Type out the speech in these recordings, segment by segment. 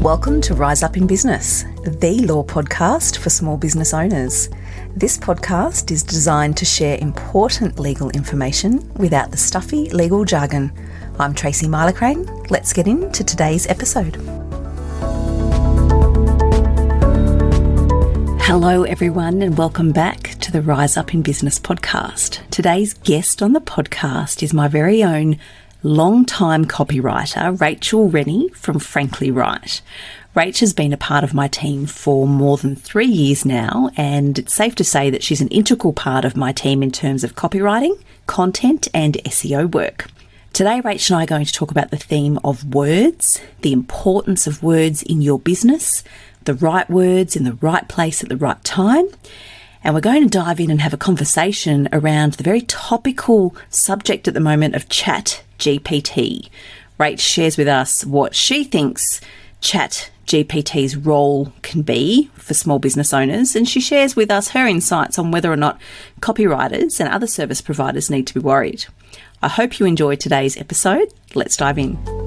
Welcome to Rise Up in Business, the law podcast for small business owners. This podcast is designed to share important legal information without the stuffy legal jargon. I'm Tracy Milacrane. Let's get into today's episode. Hello, everyone, and welcome back to the Rise Up in Business podcast. Today's guest on the podcast is my very own long-time copywriter, Rachel Rennie from Frankly Right. Rach has been a part of my team for more than three years now, and it's safe to say that she's an integral part of my team in terms of copywriting, content, and SEO work. Today, Rach and I are going to talk about the theme of words, the importance of words in your business, the right words in the right place at the right time, and we're going to dive in and have a conversation around the very topical subject at the moment of chat GPT. Rach shares with us what she thinks chat GPT's role can be for small business owners, and she shares with us her insights on whether or not copywriters and other service providers need to be worried. I hope you enjoyed today's episode. Let's dive in.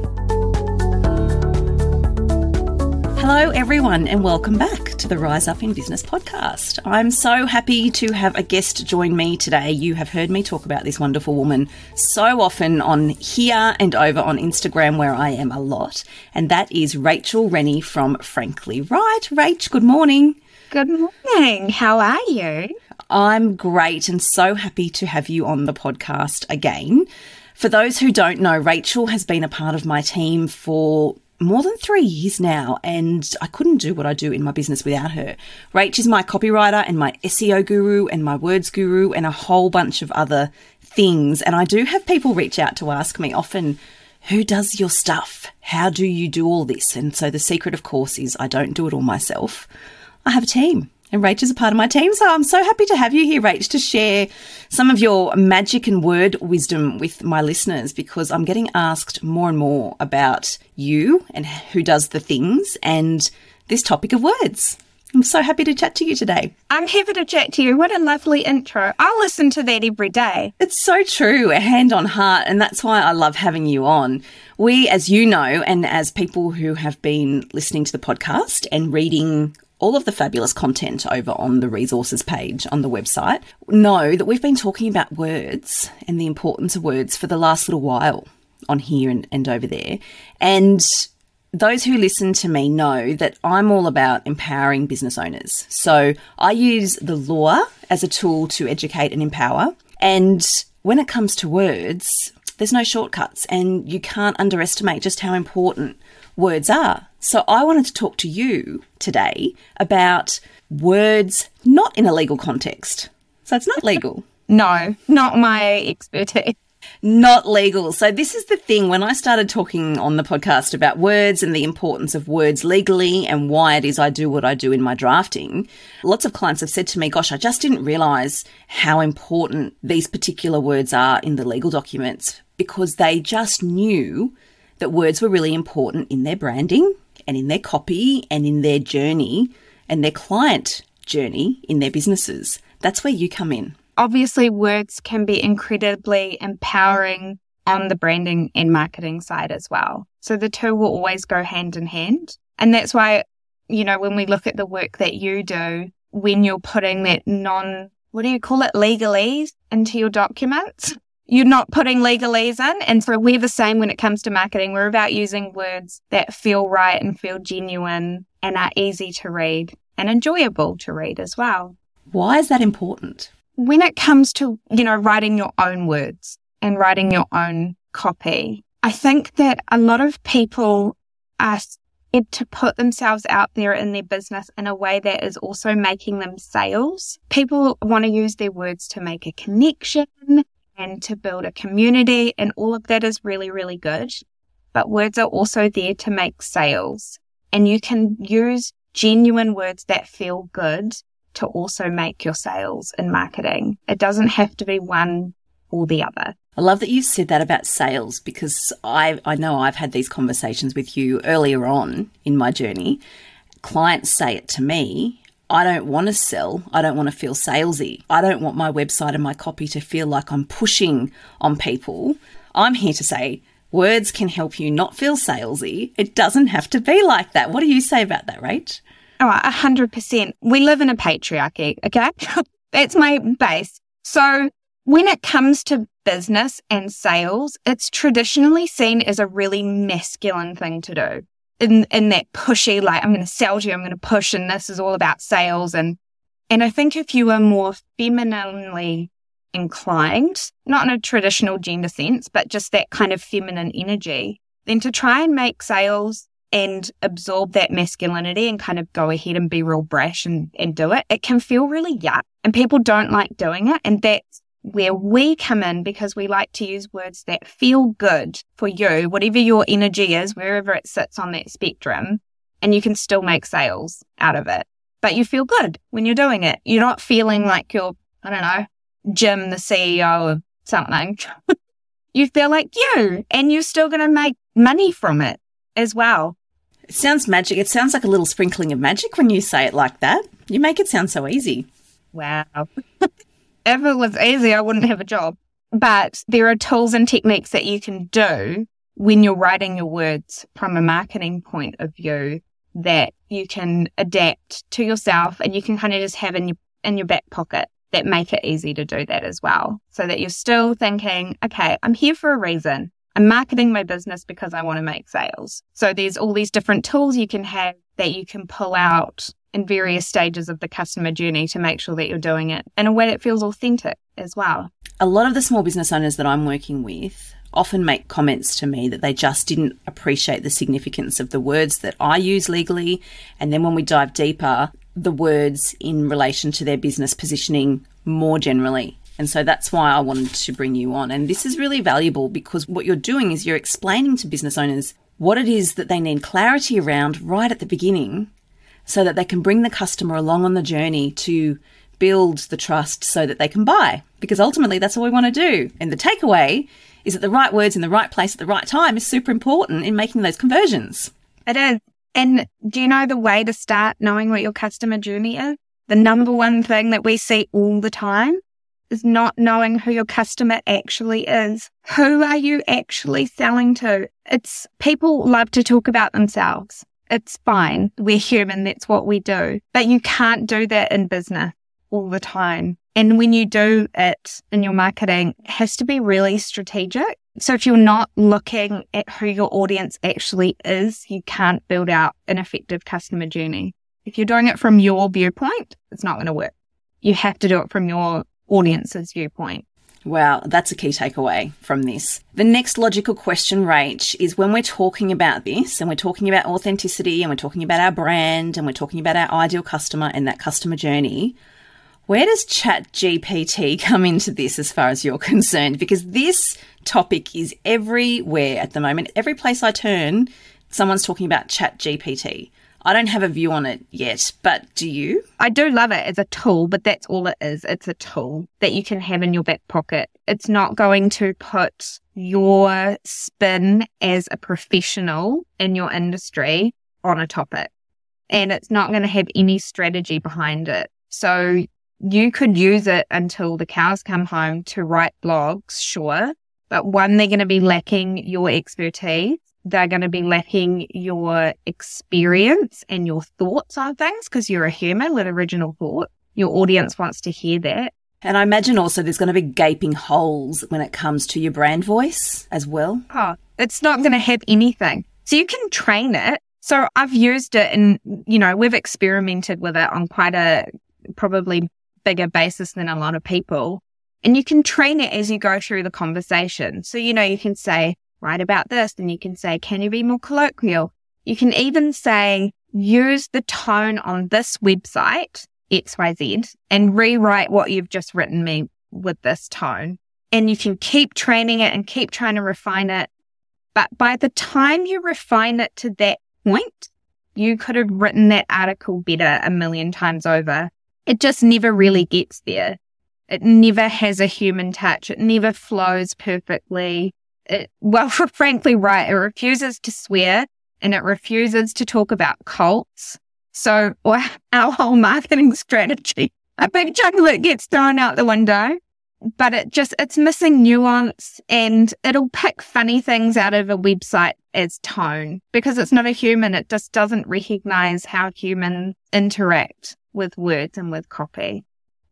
Hello, everyone, and welcome back to the Rise Up in Business podcast. I'm so happy to have a guest join me today. You have heard me talk about this wonderful woman so often on here and over on Instagram, where I am a lot, and that is Rachel Rennie from Frankly Right. Rach, good morning. Good morning. How are you? I'm great and so happy to have you on the podcast again. For those who don't know, Rachel has been a part of my team for more than three years now, and I couldn't do what I do in my business without her. Rach is my copywriter and my SEO guru and my words guru and a whole bunch of other things. And I do have people reach out to ask me often, who does your stuff? How do you do all this? And so the secret, of course, is I don't do it all myself. I have a team and Rach is a part of my team. So I'm so happy to have you here, Rach, to share some of your magic and word wisdom with my listeners because I'm getting asked more and more about you and who does the things and this topic of words. I'm so happy to chat to you today. I'm happy to chat to you. What a lovely intro. I'll listen to that every day. It's so true, a hand on heart. And that's why I love having you on. We, as you know, and as people who have been listening to the podcast and reading all of the fabulous content over on the resources page on the website know that we've been talking about words and the importance of words for the last little while on here and, and over there. And those who listen to me know that I'm all about empowering business owners. So I use the law as a tool to educate and empower. And when it comes to words, there's no shortcuts, and you can't underestimate just how important words are. So I wanted to talk to you today about words not in a legal context. So it's not legal. no, not my expertise. Not legal. So, this is the thing when I started talking on the podcast about words and the importance of words legally and why it is I do what I do in my drafting, lots of clients have said to me, Gosh, I just didn't realize how important these particular words are in the legal documents because they just knew that words were really important in their branding and in their copy and in their journey and their client journey in their businesses. That's where you come in. Obviously, words can be incredibly empowering on the branding and marketing side as well. So the two will always go hand in hand. And that's why, you know, when we look at the work that you do, when you're putting that non, what do you call it, legalese into your documents, you're not putting legalese in. And so we're the same when it comes to marketing. We're about using words that feel right and feel genuine and are easy to read and enjoyable to read as well. Why is that important? When it comes to, you know, writing your own words and writing your own copy, I think that a lot of people are scared to put themselves out there in their business in a way that is also making them sales. People want to use their words to make a connection and to build a community. And all of that is really, really good. But words are also there to make sales and you can use genuine words that feel good to also make your sales in marketing. It doesn't have to be one or the other. I love that you've said that about sales because I, I know I've had these conversations with you earlier on in my journey. Clients say it to me I don't want to sell. I don't want to feel salesy. I don't want my website and my copy to feel like I'm pushing on people. I'm here to say, words can help you not feel salesy. It doesn't have to be like that. What do you say about that, Rach? Oh, a hundred percent. We live in a patriarchy. Okay. That's my base. So when it comes to business and sales, it's traditionally seen as a really masculine thing to do. In, in that pushy, like, I'm going to sell to you, I'm going to push, and this is all about sales. And, and I think if you are more femininely inclined, not in a traditional gender sense, but just that kind of feminine energy, then to try and make sales and absorb that masculinity and kind of go ahead and be real brash and, and do it, it can feel really yuck. And people don't like doing it. And that's where we come in because we like to use words that feel good for you, whatever your energy is, wherever it sits on that spectrum, and you can still make sales out of it. But you feel good when you're doing it. You're not feeling like you're, I don't know, Jim, the CEO of something. you feel like you, and you're still going to make money from it as well. It sounds magic. It sounds like a little sprinkling of magic when you say it like that. You make it sound so easy. Wow. if it was easy, I wouldn't have a job. But there are tools and techniques that you can do when you're writing your words from a marketing point of view that you can adapt to yourself and you can kind of just have in your in your back pocket that make it easy to do that as well. So that you're still thinking, okay, I'm here for a reason. I'm marketing my business because I want to make sales. So there's all these different tools you can have that you can pull out in various stages of the customer journey to make sure that you're doing it in a way that feels authentic as well. A lot of the small business owners that I'm working with often make comments to me that they just didn't appreciate the significance of the words that I use legally. And then when we dive deeper, the words in relation to their business positioning more generally. And so that's why I wanted to bring you on. And this is really valuable because what you're doing is you're explaining to business owners what it is that they need clarity around right at the beginning so that they can bring the customer along on the journey to build the trust so that they can buy. Because ultimately, that's all we want to do. And the takeaway is that the right words in the right place at the right time is super important in making those conversions. It is. And do you know the way to start knowing what your customer journey is? The number one thing that we see all the time is not knowing who your customer actually is. Who are you actually selling to? It's people love to talk about themselves. It's fine. We're human. That's what we do. But you can't do that in business all the time. And when you do it in your marketing, it has to be really strategic. So if you're not looking at who your audience actually is, you can't build out an effective customer journey. If you're doing it from your viewpoint, it's not going to work. You have to do it from your audience's viewpoint. Wow, that's a key takeaway from this. The next logical question, Rach, is when we're talking about this and we're talking about authenticity and we're talking about our brand and we're talking about our ideal customer and that customer journey, where does Chat GPT come into this as far as you're concerned? Because this topic is everywhere at the moment. Every place I turn, someone's talking about Chat GPT. I don't have a view on it yet, but do you? I do love it as a tool, but that's all it is. It's a tool that you can have in your back pocket. It's not going to put your spin as a professional in your industry on a topic. And it's not going to have any strategy behind it. So you could use it until the cows come home to write blogs, sure. But one, they're going to be lacking your expertise they're going to be lacking your experience and your thoughts on things because you're a human with original thought. Your audience wants to hear that. And I imagine also there's going to be gaping holes when it comes to your brand voice as well. Oh, it's not going to have anything. So you can train it. So I've used it and, you know, we've experimented with it on quite a probably bigger basis than a lot of people. And you can train it as you go through the conversation. So, you know, you can say, write about this. And you can say, can you be more colloquial? You can even say, use the tone on this website, XYZ, and rewrite what you've just written me with this tone. And you can keep training it and keep trying to refine it. But by the time you refine it to that point, you could have written that article better a million times over. It just never really gets there. It never has a human touch. It never flows perfectly it, well, frankly, right. It refuses to swear and it refuses to talk about cults. So our whole marketing strategy, a big chunk of it gets thrown out the window. but it just, it's missing nuance and it'll pick funny things out of a website as tone because it's not a human. It just doesn't recognize how humans interact with words and with copy.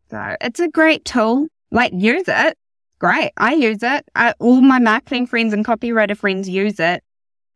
So it's a great tool. Like use it. Great. I use it. I, all my marketing friends and copywriter friends use it,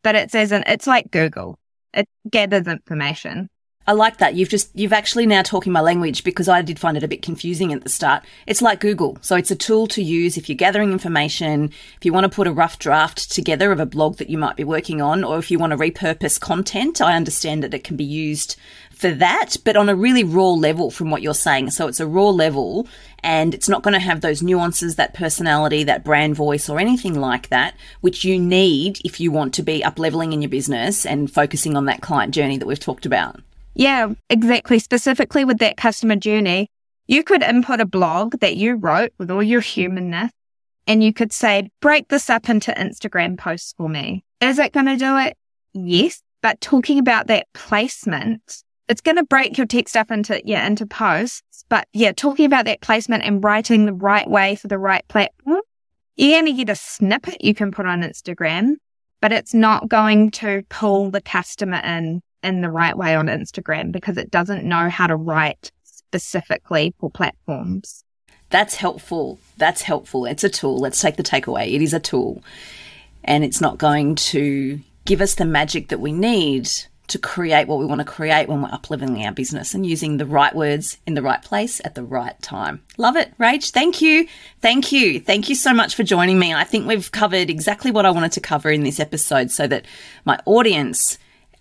but it's as an, it's like Google. It gathers information. I like that. You've just, you've actually now talking my language because I did find it a bit confusing at the start. It's like Google. So it's a tool to use if you're gathering information, if you want to put a rough draft together of a blog that you might be working on, or if you want to repurpose content. I understand that it can be used for that, but on a really raw level from what you're saying. So it's a raw level and it's not going to have those nuances, that personality, that brand voice or anything like that, which you need if you want to be up leveling in your business and focusing on that client journey that we've talked about. Yeah, exactly. Specifically with that customer journey, you could input a blog that you wrote with all your humanness and you could say, break this up into Instagram posts for me. Is it going to do it? Yes. But talking about that placement, it's going to break your text up into, yeah, into posts. But yeah, talking about that placement and writing the right way for the right platform, you're going to get a snippet you can put on Instagram, but it's not going to pull the customer in in the right way on Instagram because it doesn't know how to write specifically for platforms. That's helpful. That's helpful. It's a tool. Let's take the takeaway. It is a tool. And it's not going to give us the magic that we need to create what we want to create when we're upleveling our business and using the right words in the right place at the right time. Love it, Rach. Thank you. Thank you. Thank you so much for joining me. I think we've covered exactly what I wanted to cover in this episode so that my audience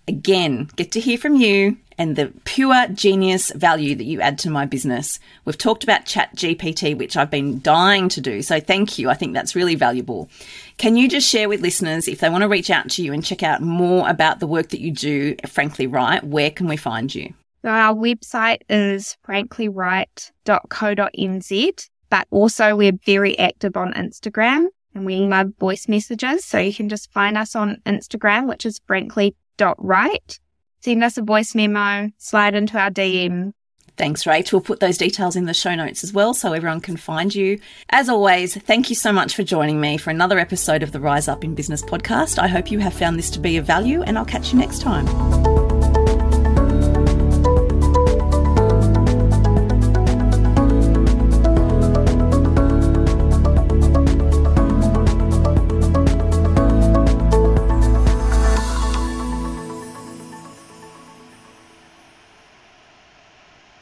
again get to hear from you and the pure genius value that you add to my business. We've talked about Chat GPT, which I've been dying to do. So thank you. I think that's really valuable. Can you just share with listeners if they want to reach out to you and check out more about the work that you do, Frankly Right, where can we find you? So our website is franklyright.co.nz, but also we're very active on Instagram and we love voice messages. So you can just find us on Instagram, which is frankly.right send us a voice memo, slide into our DM. Thanks, Rach. We'll put those details in the show notes as well so everyone can find you. As always, thank you so much for joining me for another episode of the Rise Up in Business podcast. I hope you have found this to be of value, and I'll catch you next time.